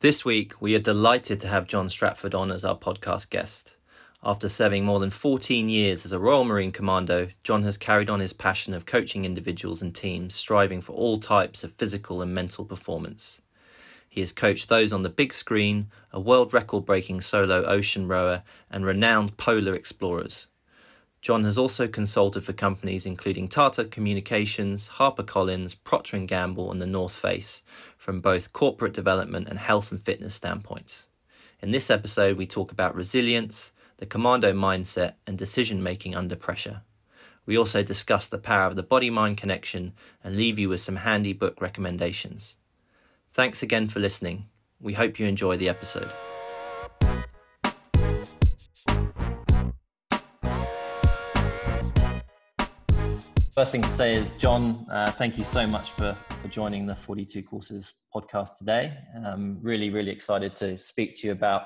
This week, we are delighted to have John Stratford on as our podcast guest. After serving more than 14 years as a Royal Marine Commando, John has carried on his passion of coaching individuals and teams striving for all types of physical and mental performance. He has coached those on the big screen, a world record breaking solo ocean rower, and renowned polar explorers. John has also consulted for companies including Tata Communications, HarperCollins, Procter & Gamble and the North Face from both corporate development and health and fitness standpoints. In this episode, we talk about resilience, the commando mindset, and decision making under pressure. We also discuss the power of the body mind connection and leave you with some handy book recommendations. Thanks again for listening. We hope you enjoy the episode. First thing to say is, John, uh, thank you so much for, for joining the 42 Courses podcast today. Um, really, really excited to speak to you about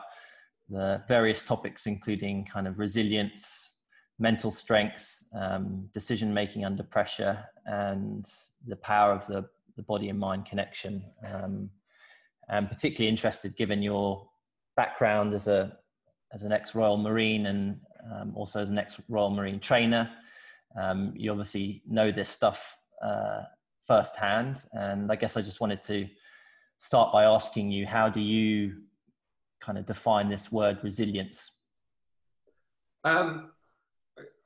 the various topics, including kind of resilience, mental strength, um, decision making under pressure, and the power of the, the body and mind connection. Um, I'm particularly interested, given your background as a as an ex Royal Marine and um, also as an ex Royal Marine trainer. Um, you obviously know this stuff uh, firsthand, and I guess I just wanted to start by asking you how do you kind of define this word resilience? Um,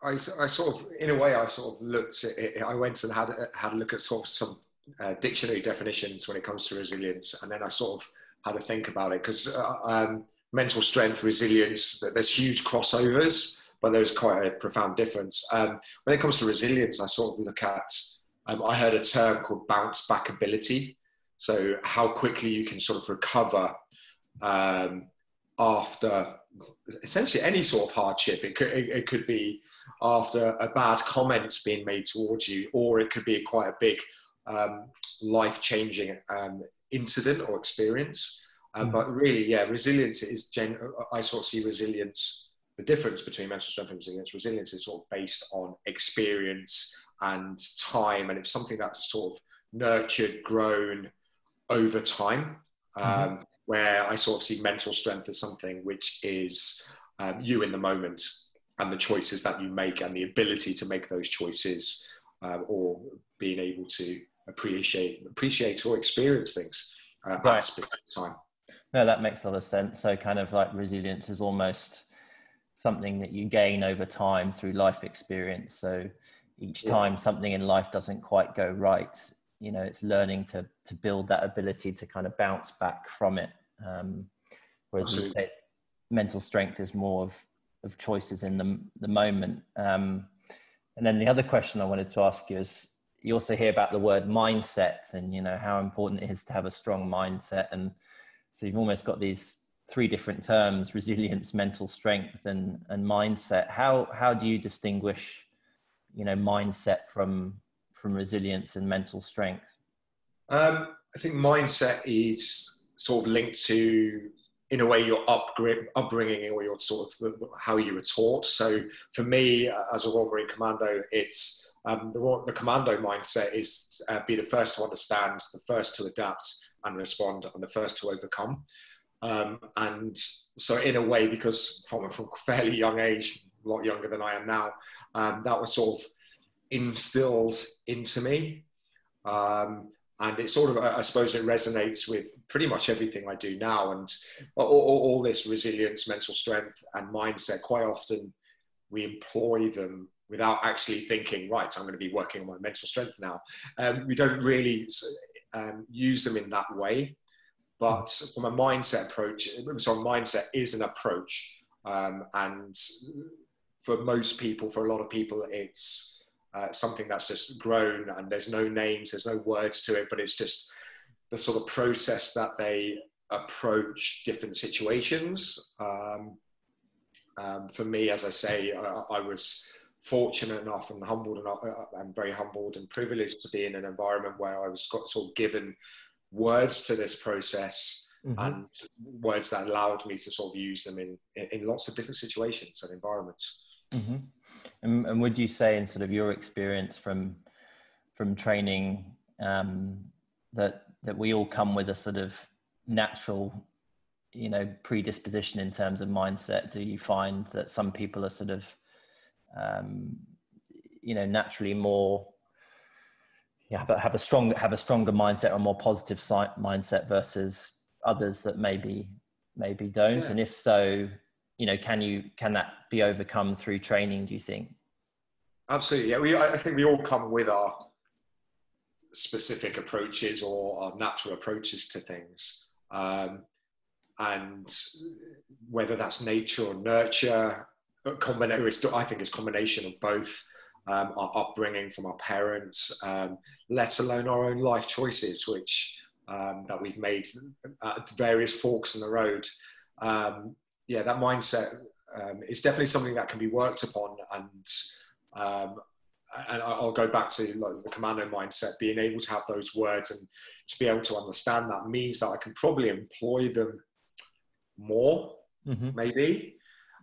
I, I sort of, in a way, I sort of looked. I went and had had a look at sort of some uh, dictionary definitions when it comes to resilience, and then I sort of had to think about it because uh, um, mental strength, resilience, there's huge crossovers but there's quite a profound difference. Um, when it comes to resilience, I sort of look at, um, I heard a term called bounce back ability. So, how quickly you can sort of recover um, after essentially any sort of hardship. It could, it, it could be after a bad comment being made towards you, or it could be quite a big um, life changing um, incident or experience. Um, mm. But really, yeah, resilience is, gen- I sort of see resilience the difference between mental strength and resilience, resilience is sort of based on experience and time, and it's something that's sort of nurtured, grown over time. Mm-hmm. Um, where I sort of see mental strength as something which is um, you in the moment and the choices that you make and the ability to make those choices um, or being able to appreciate appreciate or experience things uh, right. at a specific time. No, that makes a lot of sense. So kind of like resilience is almost something that you gain over time through life experience. So each time yeah. something in life doesn't quite go right, you know, it's learning to to build that ability to kind of bounce back from it. Um, whereas mental strength is more of of choices in the the moment. Um, and then the other question I wanted to ask you is you also hear about the word mindset and you know how important it is to have a strong mindset and so you've almost got these three different terms resilience mental strength and and mindset. How how do you distinguish you know mindset from from resilience and mental strength? Um, i think mindset is sort of linked to in a way your upbringing or your sort of how you were taught. So for me uh, as a royal marine commando it's um, the, the commando mindset is uh, be the first to understand the first to adapt and respond and the first to overcome um, and so, in a way, because from, a fairly young age, a lot younger than I am now, um, that was sort of instilled into me. Um, and it sort of, I suppose, it resonates with pretty much everything I do now. And all, all, all this resilience, mental strength, and mindset, quite often we employ them without actually thinking, right, I'm going to be working on my mental strength now. Um, we don't really um, use them in that way. But from a mindset approach, so mindset is an approach. Um, and for most people, for a lot of people, it's uh, something that's just grown and there's no names, there's no words to it, but it's just the sort of process that they approach different situations. Um, um, for me, as I say, I, I, was fortunate enough and humbled enough, uh, and very humbled and privileged to be in an environment where I was got, sort of given words to this process mm-hmm. and words that allowed me to sort of use them in in lots of different situations and environments. Mm-hmm. And, and, would you say, in sort of your experience from from training, um, that that we all come with a sort of natural you know predisposition in terms of mindset? Do you find that some people are sort of um, you know naturally more yeah, but have a strong have a stronger mindset or more positive mindset versus others that maybe maybe don't. Yeah. and if so you know can you can that be overcome through training do you think? Absolutely. Yeah we i think we all come with our specific approaches or our natural approaches to things. Um, and whether that's nature or nurture combination i think it's combination of both um, our upbringing from our parents um, let alone our own life choices which um, that we've made at various forks in the road. Um, yeah, that mindset um, is definitely something that can be worked upon, and um, and I'll go back to like, the commando mindset. Being able to have those words and to be able to understand that means that I can probably employ them more, mm-hmm. maybe,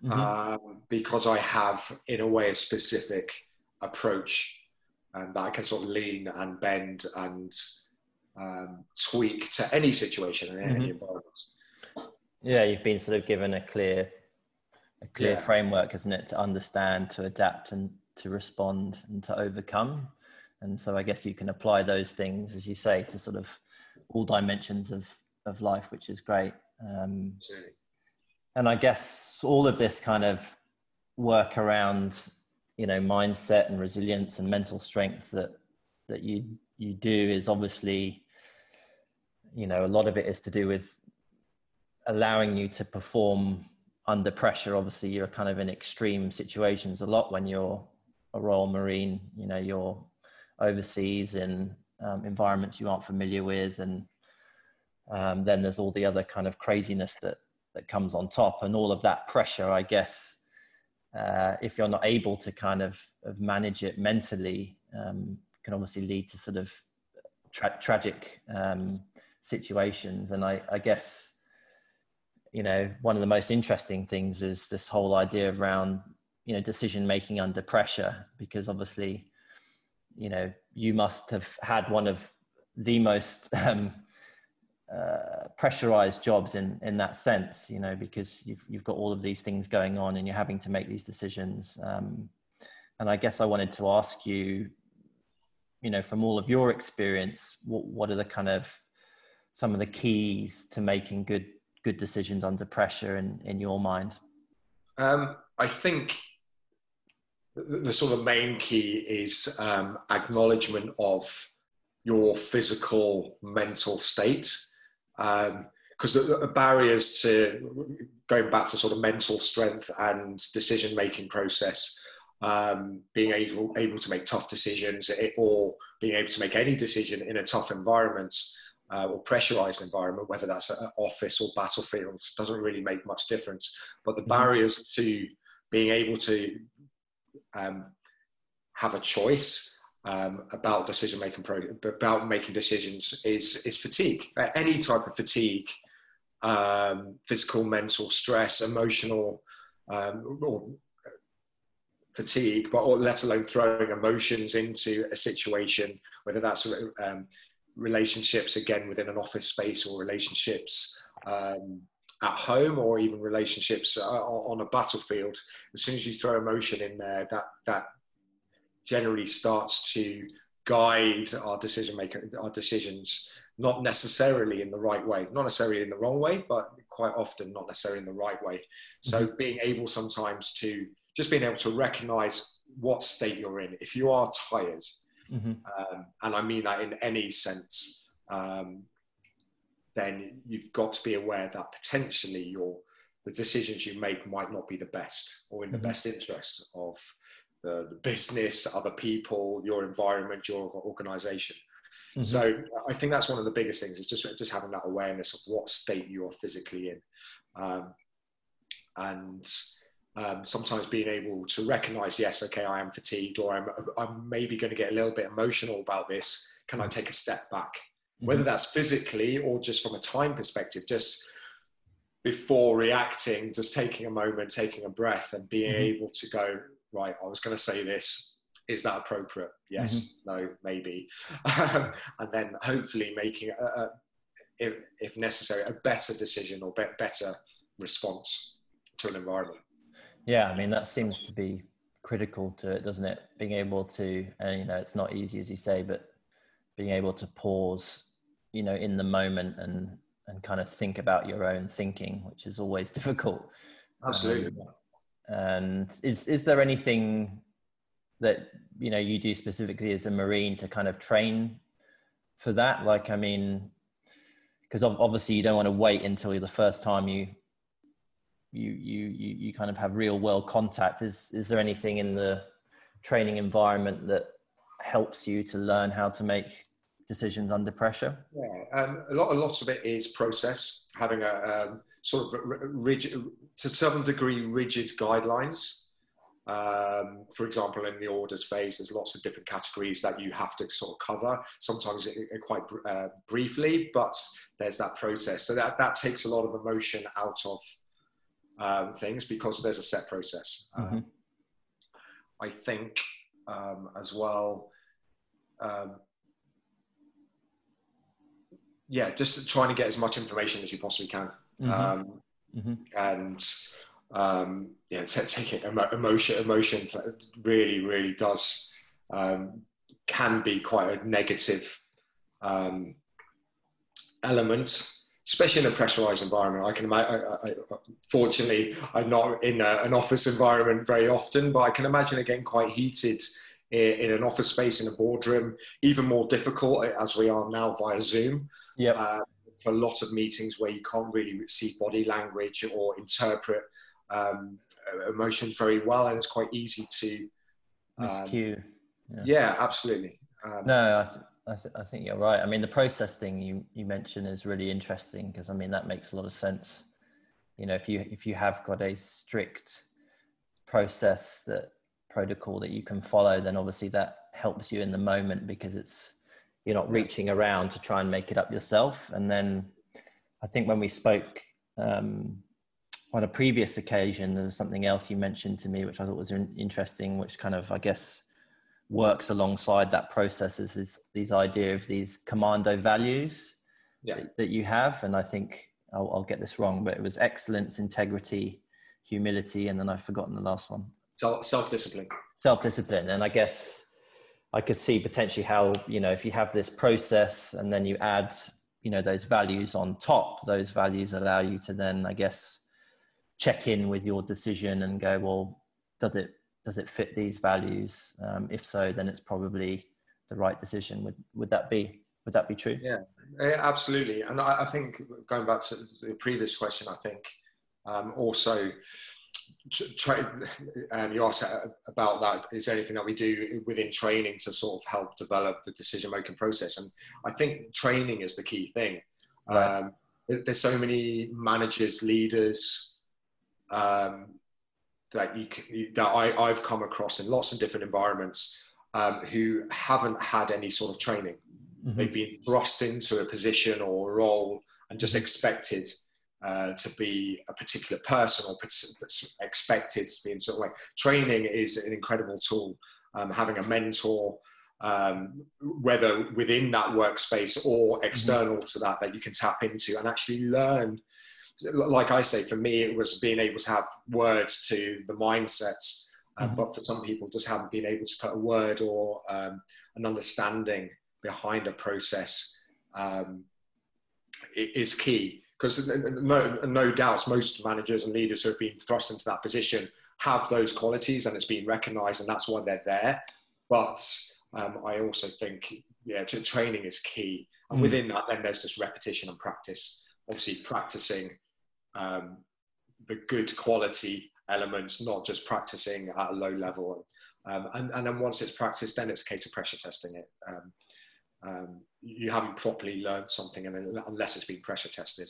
mm-hmm. Um, because I have, in a way, a specific approach and that I can sort of lean and bend and um, tweak to any situation and mm-hmm. any environment. Yeah, you've been sort of given a clear, a clear yeah. framework, isn't it, to understand, to adapt, and to respond and to overcome. And so I guess you can apply those things, as you say, to sort of all dimensions of of life, which is great. Um, and I guess all of this kind of work around, you know, mindset and resilience and mental strength that that you you do is obviously you know a lot of it is to do with allowing you to perform under pressure. Obviously you're kind of in extreme situations a lot when you're a royal marine you know you're overseas in um, environments you aren't familiar with and um, then there's all the other kind of craziness that that comes on top and all of that pressure i guess uh, if you're not able to kind of, of manage it mentally um, can obviously lead to sort of tra- tragic um, situations. And I, I guess, you know, one of the most interesting things is this whole idea around, you know, decision making under pressure, because obviously, you know, you must have had one of the most um, uh, pressurized jobs in in that sense, you know, because you've you've got all of these things going on and you're having to make these decisions. Um, and I guess I wanted to ask you, you know, from all of your experience, what what are the kind of some of the keys to making good good decisions under pressure in in your mind? Um, I think the, sort of main key is um, acknowledgement of your physical mental state because um, the, the, barriers to going back to sort of mental strength and decision making process um, being able able to make tough decisions or being able to make any decision in a tough environment uh, or pressurized environment, whether that's an office or battlefields, doesn't really make much difference. But the mm-hmm. barriers to being able to um, have a choice um, about decision making, pro- about making decisions is is fatigue. Any type of fatigue, um, physical, mental stress, emotional, um, or fatigue, but or let alone throwing emotions into a situation, whether that's um, relationships again within an office space or relationships um, at home or even relationships uh, on a battlefield as soon as you throw emotion in there that that generally starts to guide our decision maker our decisions not necessarily in the right way not necessarily in the wrong way but quite often not necessarily in the right way so mm-hmm. being able sometimes to just being able to recognize what state you're in if you are tired mm-hmm. um, and I mean that in any sense, um, then you've got to be aware that potentially your the decisions you make might not be the best or in the mm-hmm. best interest of the, the, business, other people, your environment, your organization. Mm-hmm. So I think that's one of the biggest things is just just having that awareness of what state you are physically in, um, and um, sometimes being able to recognize, yes, okay, I am fatigued, or I'm, I'm maybe going to get a little bit emotional about this. Can I take a step back? Mm-hmm. Whether that's physically or just from a time perspective, just before reacting, just taking a moment, taking a breath, and being mm-hmm. able to go, right, I was going to say this. Is that appropriate? Yes, mm-hmm. no, maybe. and then hopefully making a, a if, if necessary, a better decision or be- better response to an environment. Yeah, I mean that seems to be critical to it, doesn't it? Being able to, and you know, it's not easy as you say, but being able to pause, you know, in the moment and and kind of think about your own thinking, which is always difficult. Absolutely. Um, and is is there anything that you know you do specifically as a marine to kind of train for that? Like, I mean, because obviously you don't want to wait until the first time you you you you you kind of have real world contact. Is is there anything in the training environment that helps you to learn how to make decisions under pressure? Yeah, um, a lot a lot of it is process, having a um, sort of rigid, to some degree, rigid guidelines. Um, for example, in the orders phase, there's lots of different categories that you have to sort of cover. Sometimes it, it quite uh, briefly, but there's that process. So that, that takes a lot of emotion out of um, things because there's a set process. Mm-hmm. Um, I think um, as well, um, yeah, just trying to get as much information as you possibly can. Mm-hmm. Um, mm-hmm. And um, yeah, t- take it emotion. Emotion really, really does um, can be quite a negative um, element, especially in a pressurized environment. I can imagine. I, I, fortunately, I'm not in a, an office environment very often, but I can imagine it getting quite heated in, an office space in a boardroom. Even more difficult as we are now via Zoom. Yeah. Uh, for a lot of meetings where you can't really see body language or interpret um, emotions very well, and it's quite easy to um, miscue. Yeah. yeah, absolutely. Um, no, I, th- I, th- I, think you're right. I mean, the process thing you you mentioned is really interesting because I mean that makes a lot of sense. You know, if you if you have got a strict process that protocol that you can follow, then obviously that helps you in the moment because it's you're not reaching around to try and make it up yourself. And then I think when we spoke um, on a previous occasion, there was something else you mentioned to me, which I thought was interesting, which kind of, I guess, works alongside that process is this, these idea of these commando values yeah. that, that, you have. And I think I'll, I'll, get this wrong, but it was excellence, integrity, humility, and then I've forgotten the last one. Self-discipline. Self-discipline. And I guess I could see potentially how, you know, if you have this process and then you add, you know, those values on top, those values allow you to then, I guess, check in with your decision and go, well, does it does it fit these values? Um, if so, then it's probably the right decision. Would would that be would that be true? Yeah, absolutely. And I, I think going back to the previous question, I think um, also try, um, you asked about that. Is there anything that we do within training to sort of help develop the decision making process? And I think training is the key thing. Right. Um, there's so many managers, leaders, um, that you that I, I've come across in lots of different environments um, who haven't had any sort of training. Mm-hmm. They've been thrust into a position or a role and just expected uh, to be a particular person or expected to be in sort of way. Training is an incredible tool. Um, having a mentor, um, whether within that workspace or mm-hmm. external mm-hmm. to that, that you can tap into and actually learn like I say, for me, it was being able to have words to the mindsets. Um, mm-hmm. But for some people, just haven't been able to put a word or um, an understanding behind a process um, is key. Because no, no doubt, most managers and leaders who have been thrust into that position have those qualities, and it's been recognised, and that's why they're there. But um, I also think, yeah, training is key, and mm. within that, then there's just repetition and practice. Obviously, practicing um, the good quality elements, not just practicing at a low level. Um, and, and then once it's practiced, then it's a case of pressure testing it. Um, um, you haven't properly learned something unless it's been pressure tested.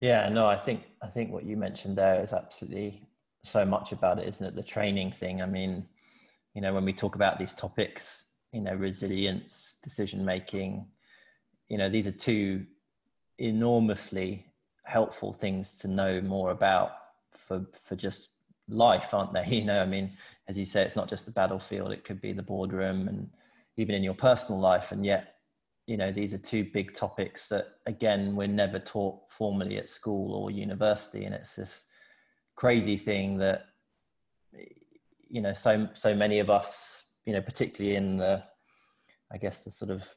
Yeah, no, I think I think what you mentioned there is absolutely so much about it, isn't it? The training thing. I mean, you know, when we talk about these topics, you know, resilience, decision making, you know, these are two enormously helpful things to know more about for for just life, aren't they? You know, I mean, as you say, it's not just the battlefield; it could be the boardroom and even in your personal life. And yet, you know these are two big topics that again we're never taught formally at school or university and it's this crazy thing that you know so so many of us you know particularly in the i guess the sort of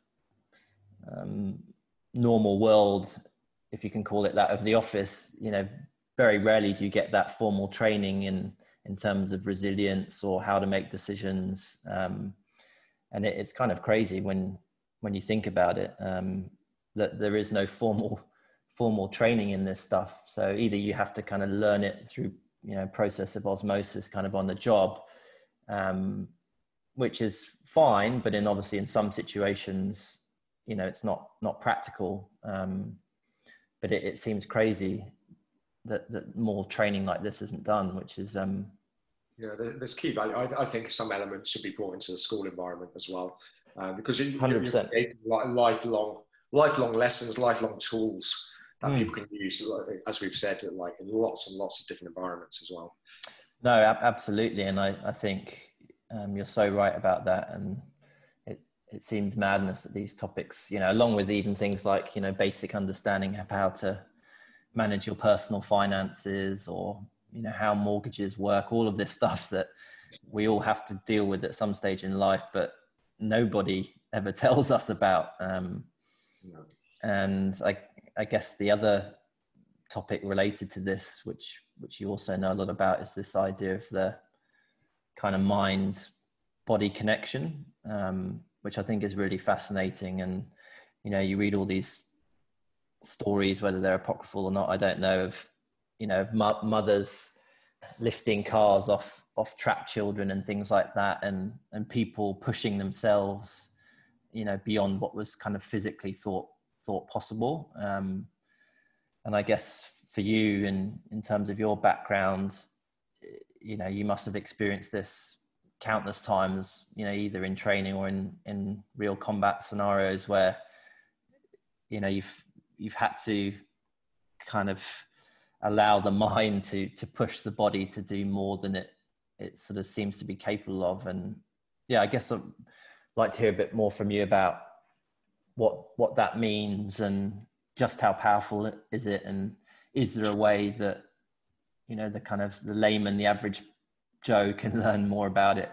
um, normal world if you can call it that of the office you know very rarely do you get that formal training in in terms of resilience or how to make decisions. Um, and it, it's kind of crazy when when you think about it, um, that there is no formal formal training in this stuff. So either you have to kind of learn it through you know process of osmosis, kind of on the job, um, which is fine, but in obviously in some situations, you know, it's not not practical. Um, but it, it seems crazy that that more training like this isn't done, which is um, yeah, there's key value. I, I, think some elements should be brought into the school environment as well uh, because you, 100%. you're lifelong, lifelong lessons, lifelong tools that mm. people can use, as we've said, like in lots and lots of different environments as well. No, absolutely, and I, I think um, you're so right about that, and it it seems madness that these topics, you know, along with even things like you know basic understanding of how to manage your personal finances or you know how mortgages work, all of this stuff that we all have to deal with at some stage in life, but nobody ever tells us about. Um, no. And I, I guess the other topic related to this, which which you also know a lot about, is this idea of the kind of mind body connection, um, which I think is really fascinating. And you know, you read all these stories, whether they're apocryphal or not, I don't know, of you know, of mo- mothers lifting cars off off trapped children and things like that and and people pushing themselves you know beyond what was kind of physically thought thought possible. Um, and i guess for you in in terms of your background you know you must have experienced this countless times you know either in training or in in real combat scenarios where you know you've you've had to kind of allow the mind to to push the body to do more than it it sort of seems to be capable of. And yeah i guess i'd like to hear a bit more from you about what what that means and just how powerful is it? And is there a way that you know the kind of the layman the average joe can learn more about it?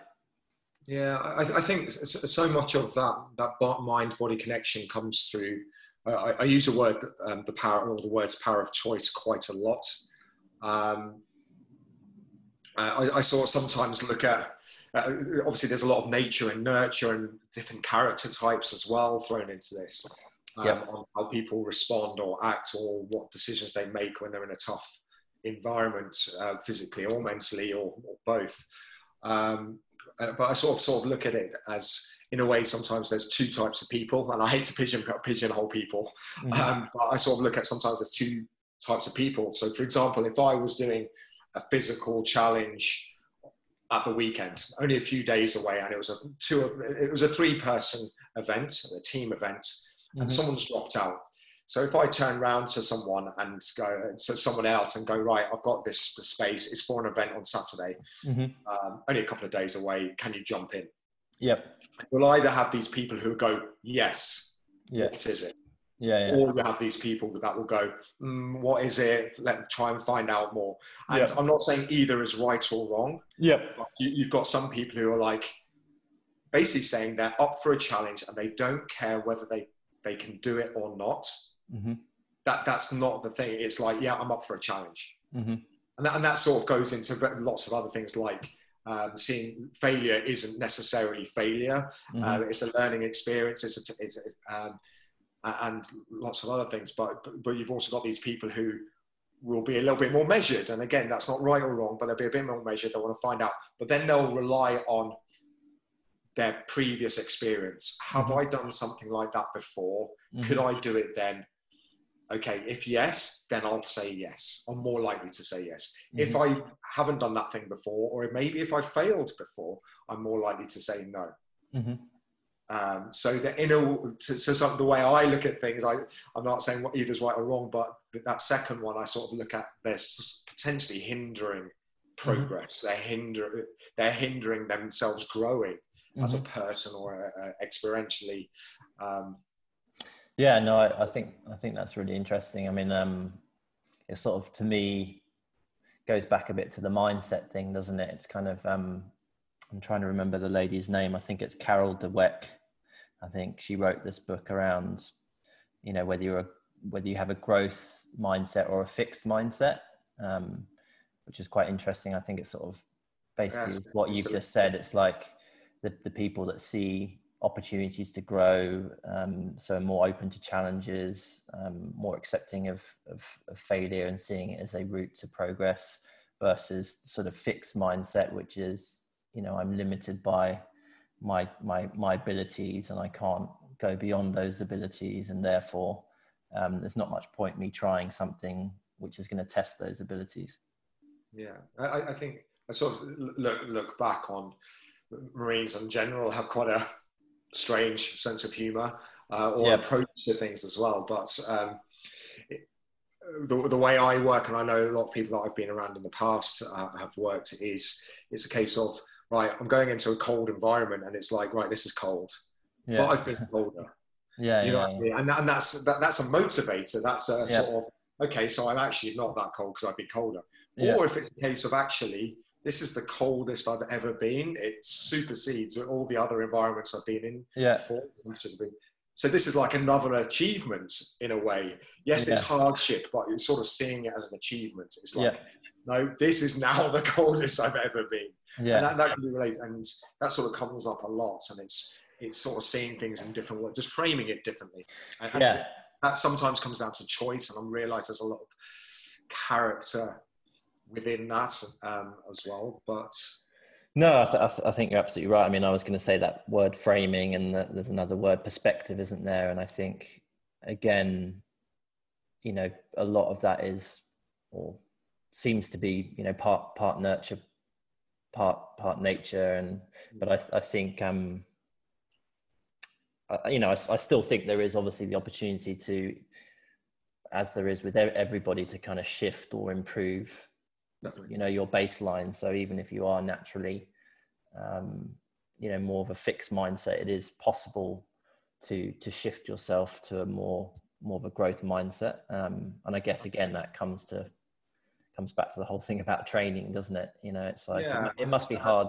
Yeah i, I think so much of that that mind body connection comes through I, I use the word um, the power or the words power of choice quite a lot. Um, I, I sort of sometimes look at uh, obviously there's a lot of nature and nurture and different character types as well thrown into this um, yep. on how people respond or act or what decisions they make when they're in a tough environment uh, physically or mentally or, or both um, uh, but I sort of sort of look at it as in a way, sometimes there's two types of people, and I hate to pigeon, pigeonhole people, mm-hmm. um, but I sort of look at sometimes there's two types of people. So, for example, if I was doing a physical challenge at the weekend, only a few days away, and it was a two of, it was a three person event, a team event, and mm-hmm. someone's dropped out. So if I turn around to someone and go to someone else and go, right, I've got this space. It's for an event on Saturday, mm-hmm. um, only a couple of days away. Can you jump in? Yep we'll either have these people who go, yes, yeah. what is it? Yeah, yeah. Or you have these people that will go, mm, what is it? Let try and find out more. And I'm not saying either is right or wrong. Yeah. You, have got some people who are like, basically saying they're up for a challenge and they don't care whether they, they can do it or not. Mm-hmm. That that's not the thing. It's like, yeah, I'm up for a challenge. Mm-hmm. And, that, and that sort of goes into lots of other things like um, seeing failure isn't necessarily failure. Mm-hmm. Uh, it's a learning experience. It's, a, it's um, and lots of other things. But, but, but you've also got these people who will be a little bit more measured. And again, that's not right or wrong, but they'll be a bit more measured. They want to find out. But then they'll rely on their previous experience. Have mm-hmm. I done something like that before? Mm-hmm. Could I do it then? okay, if yes, then I'll say yes. I'm more likely to say yes. Mm-hmm. If I haven't done that thing before, or maybe if I failed before, I'm more likely to say no. Mm-hmm. Um, so the inner, so, so the way I look at things, I, I'm not saying what either's right or wrong, but that second one, I sort of look at this potentially hindering mm-hmm. progress. Mm-hmm. They're hindering, they're hindering themselves growing as a mm-hmm. person or uh, experientially. Um, Yeah, no, I, I think I think that's really interesting. I mean, um, it's sort of to me goes back a bit to the mindset thing, doesn't it? It's kind of um, I'm trying to remember the lady's name. I think it's Carol Dweck. I think she wrote this book around, you know, whether you're a, whether you have a growth mindset or a fixed mindset, um, which is quite interesting. I think it's sort of basically yes, what you've just said. It's like the, the people that see opportunities to grow, um, so more open to challenges, um, more accepting of, of, of, failure and seeing it as a route to progress versus sort of fixed mindset, which is, you know, I'm limited by my, my, my abilities and I can't go beyond those abilities. And therefore, um, there's not much point me trying something which is going to test those abilities. Yeah, I, I think I sort of look, look back on Marines in general have quite a strange sense of humor uh, or yep. approach to things as well. But um, it, the, the way I work, and I know a lot of people that I've been around in the past uh, have worked, is it's a case of right. I'm going into a cold environment, and it's like right, this is cold, yeah. but I've been colder. yeah, you know yeah, I mean? and, and that's that, that's a motivator. That's a yep. sort of okay. So I'm actually not that cold because I've been colder. Or if it's a case of actually this is the coldest I've ever been. It supersedes all the other environments I've been in yeah. before. So this is like another achievement in a way. Yes, yeah. it's hardship, but you're sort of seeing it as an achievement. It's like, yeah. No, this is now the coldest I've ever been. Yeah. And that, that can be related. And that sort of comes up a lot. And it's, it's sort of seeing things in different ways, just framing it differently. And, yeah. that sometimes comes down to choice. And I realize there's a lot of character within that um, as well. But no, I, th- I, th- I, think you're absolutely right. I mean, I was going to say that word framing, and the, there's another word perspective, isn't there? And I think again, you know, a lot of that is or seems to be, you know, part part nurture, part part nature, and but I I think um, I, you know, I, I still think there is obviously the opportunity to as there is with everybody to kind of shift or improve Definitely. you know your baseline. So even if you are naturally um, you know more of a fixed mindset it is possible to to shift yourself to a more more of a growth mindset. Um, and i guess again that comes to comes back to the whole thing about training doesn't it you know it's like yeah. it, must be hard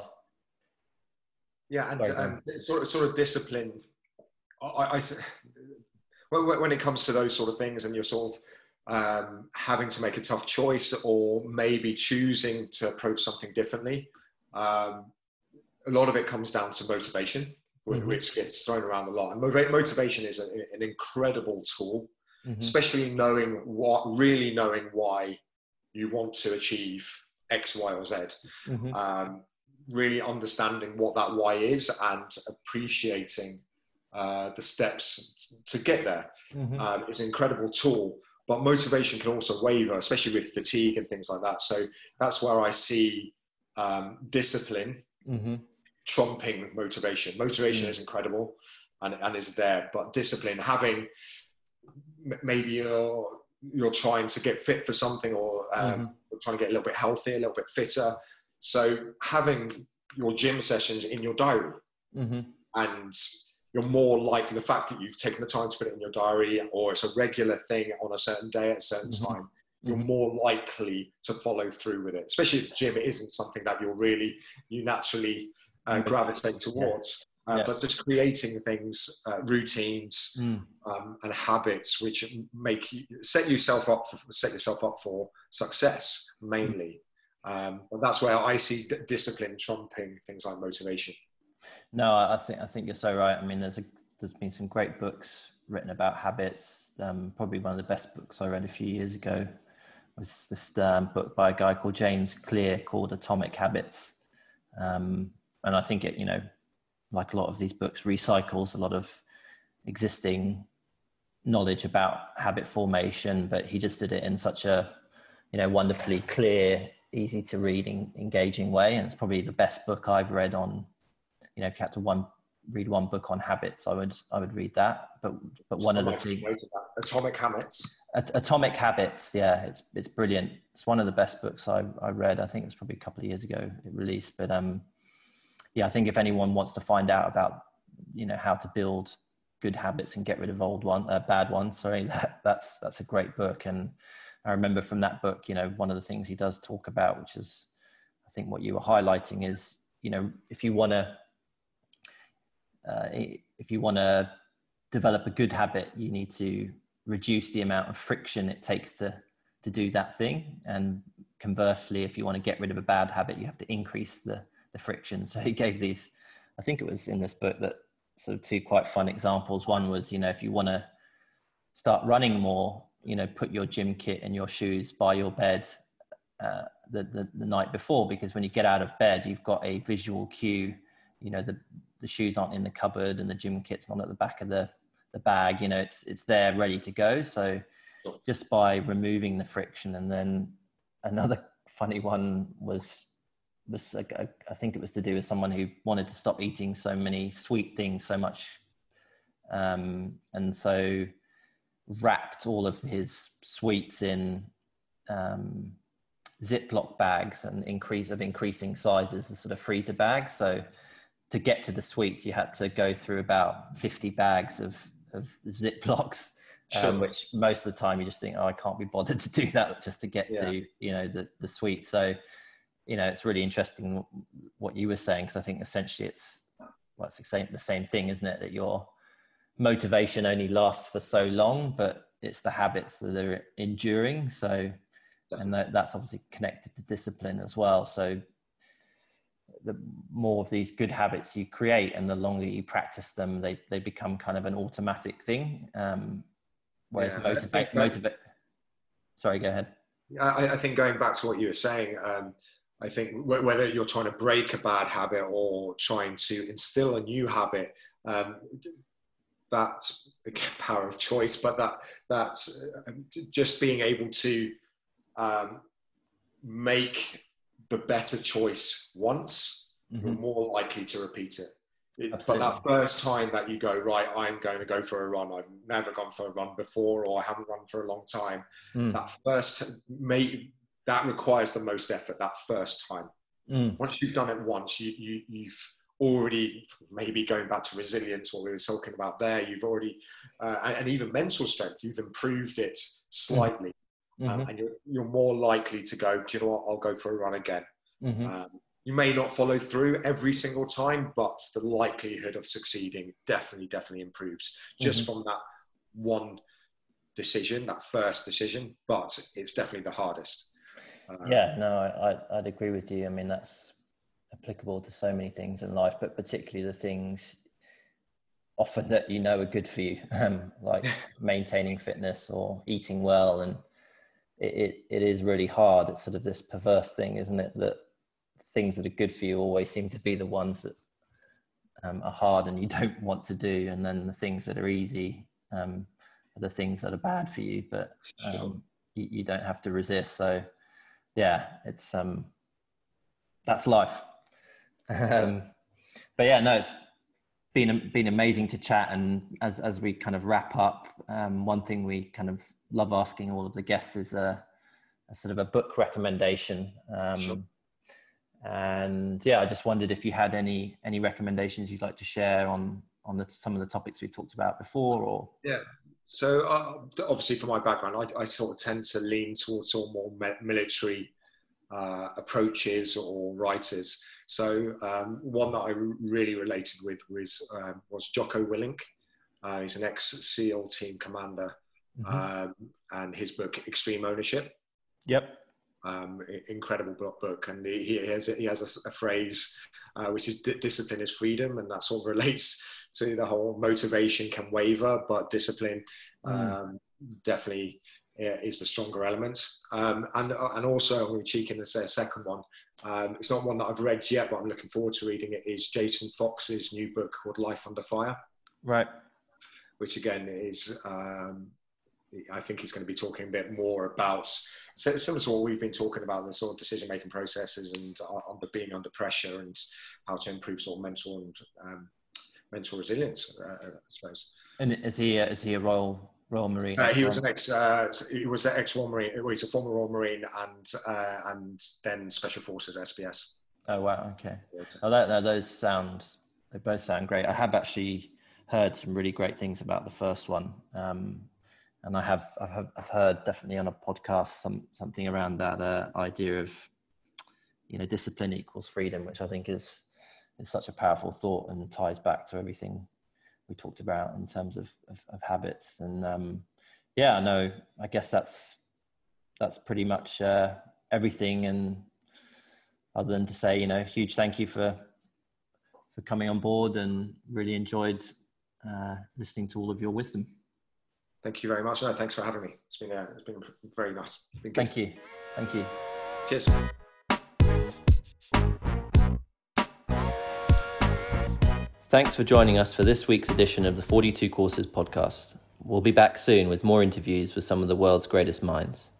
yeah and um, sort of sort of discipline I, I when it comes to those sort of things and you're sort of um, having to make a tough choice or maybe choosing to approach something differently. Um, a lot of it comes down to motivation, mm-hmm. which gets thrown around a lot. And motivation is a, an incredible tool, mm-hmm. especially knowing what, really knowing why you want to achieve X, Y, or Z. Mm-hmm. Um, really understanding what that why is and appreciating uh, the steps to get there mm-hmm. um, is an incredible tool but motivation can also waver, especially with fatigue and things like that. So that's where I see um, discipline mm-hmm. trumping motivation. Motivation mm-hmm. is incredible and, and is there, but discipline, having maybe you're you're trying to get fit for something or um, mm-hmm. trying to get a little bit healthier, a little bit fitter. So having your gym sessions in your diary mm-hmm. and you're more likely the fact that you've taken the time to put it in your diary or it's a regular thing on a certain day at a certain mm-hmm. time you're mm-hmm. more likely to follow through with it especially if gym isn't something that you're really you naturally uh, gravitate towards uh, yeah. but just creating things uh, routines mm. um, and habits which make you set yourself up for set yourself up for success mainly mm. um, and that's where i see d- discipline trumping things like motivation no, I think I think you're so right. I mean, there's a there's been some great books written about habits. Um, probably one of the best books I read a few years ago was this um, book by a guy called James Clear called Atomic Habits. Um, and I think it, you know, like a lot of these books, recycles a lot of existing knowledge about habit formation, but he just did it in such a, you know, wonderfully clear, easy to read, engaging way. And it's probably the best book I've read on you know, if you had to one read one book on habits, I would I would read that. But but one of the things Atomic Habits. Atomic Habits, yeah, it's it's brilliant. It's one of the best books I I read. I think it was probably a couple of years ago it released. But um, yeah, I think if anyone wants to find out about you know how to build good habits and get rid of old one, uh, bad ones. Sorry, that, that's that's a great book. And I remember from that book, you know, one of the things he does talk about, which is, I think, what you were highlighting is, you know, if you want to, uh, if you want to develop a good habit, you need to reduce the amount of friction it takes to to do that thing. And conversely, if you want to get rid of a bad habit, you have to increase the the friction. So he gave these, I think it was in this book that sort of two quite fun examples. One was, you know, if you want to start running more, you know, put your gym kit and your shoes by your bed uh, the, the, the night before, because when you get out of bed, you've got a visual cue. You know, the the shoes aren't in the cupboard and the gym kit's not at the back of the the bag. You know, it's it's there ready to go. So just by removing the friction, and then another funny one was was I think it was to do with someone who wanted to stop eating so many sweet things so much, um, and so wrapped all of his sweets in um, Ziploc bags and increase of increasing sizes, the sort of freezer bags. So to get to the sweets, you had to go through about fifty bags of of Ziplocs. Um, which most of the time you just think, oh, I can't be bothered to do that just to get yeah. to you know the the sweet. So you know, it's really interesting what you were saying because I think essentially it's well, it's the same, the same thing, isn't it? That your motivation only lasts for so long, but it's the habits that are enduring. So, and that, that's obviously connected to discipline as well. So, the more of these good habits you create, and the longer you practice them, they they become kind of an automatic thing. Um, whereas yeah, motivate motivate. Sorry, go ahead. I, I, think going back to what you were saying. Um, I think whether you're trying to break a bad habit or trying to instill a new habit, um, that's again power of choice. But that that's uh, just being able to um, make the better choice once, mm-hmm. you're more likely to repeat it. it but that first time that you go right, I'm going to go for a run. I've never gone for a run before, or I haven't run for a long time. Mm. That first may that requires the most effort that first time. Mm. Once you've done it once, you, you, you've already maybe going back to resilience, what we were talking about there, you've already, uh, and, and, even mental strength, you've improved it slightly. Mm-hmm. Um, and you're, you're more likely to go, do you know what, I'll go for a run again. Mm-hmm. Um, you may not follow through every single time, but the likelihood of succeeding definitely, definitely improves just mm-hmm. from that one decision, that first decision. But it's definitely the hardest. Um, yeah, no, I, I'd agree with you. I mean, that's applicable to so many things in life, but particularly the things often that you know are good for you, um, like maintaining fitness or eating well. And it, it, it is really hard. It's sort of this perverse thing, isn't it? That things that are good for you always seem to be the ones that um, are hard and you don't want to do. And then the things that are easy um, are the things that are bad for you, but um, you, you don't have to resist. So, yeah, it's um, that's life. um, but yeah, no, it's been been amazing to chat. And as as we kind of wrap up, um, one thing we kind of love asking all of the guests is a, a sort of a book recommendation. Um, sure. And yeah, I just wondered if you had any any recommendations you'd like to share on on the, some of the topics we've talked about before, or yeah, so uh, obviously, for my background, I, I, sort of tend to lean towards all more military uh, approaches or writers. So um, one that I really related with was um, was Jocko Willink. Uh, he's an ex-SEAL team commander, mm-hmm. um, and his book Extreme Ownership. Yep. Um, incredible book, and he, he has he has a, a phrase uh, which is discipline is freedom, and that sort of relates so the whole motivation can waver, but discipline mm. um, definitely is the stronger element. Um, and and also, I'm going to cheek in and say a second one. Um, it's not one that I've read yet, but I'm looking forward to reading it. Is Jason Fox's new book called Life Under Fire? Right. Which again is, um, I think he's going to be talking a bit more about similar to what we've been talking about the sort of decision making processes and uh, under being under pressure and how to improve sort of mental and um, mental resilience, uh, I suppose. And is he is he a Royal Royal Marine? Uh, he was an ex. Uh, he was an ex Royal Marine. Well, he's a former Royal Marine and uh, and then Special Forces SBS. Oh wow! Okay. Oh, that, that, those sound they both sound great. I have actually heard some really great things about the first one. Um, and I have, I have, I've heard definitely on a podcast some something around that uh, idea of, you know, discipline equals freedom, which I think is is such a powerful thought and ties back to everything we talked about in terms of of, of habits. And um, yeah, I know. I guess that's that's pretty much uh, everything. And other than to say, you know, huge thank you for for coming on board and really enjoyed uh, listening to all of your wisdom. Thank you very much. No, thanks for having me. It's been uh, it's been very nice. Been Thank you. Thank you. Cheers. Thanks for joining us for this week's edition of the 42 Courses podcast. We'll be back soon with more interviews with some of the world's greatest minds.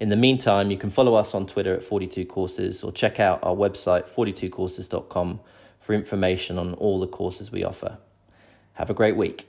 In the meantime, you can follow us on Twitter at 42 Courses or check out our website 42courses.com for information on all the courses we offer. Have a great week.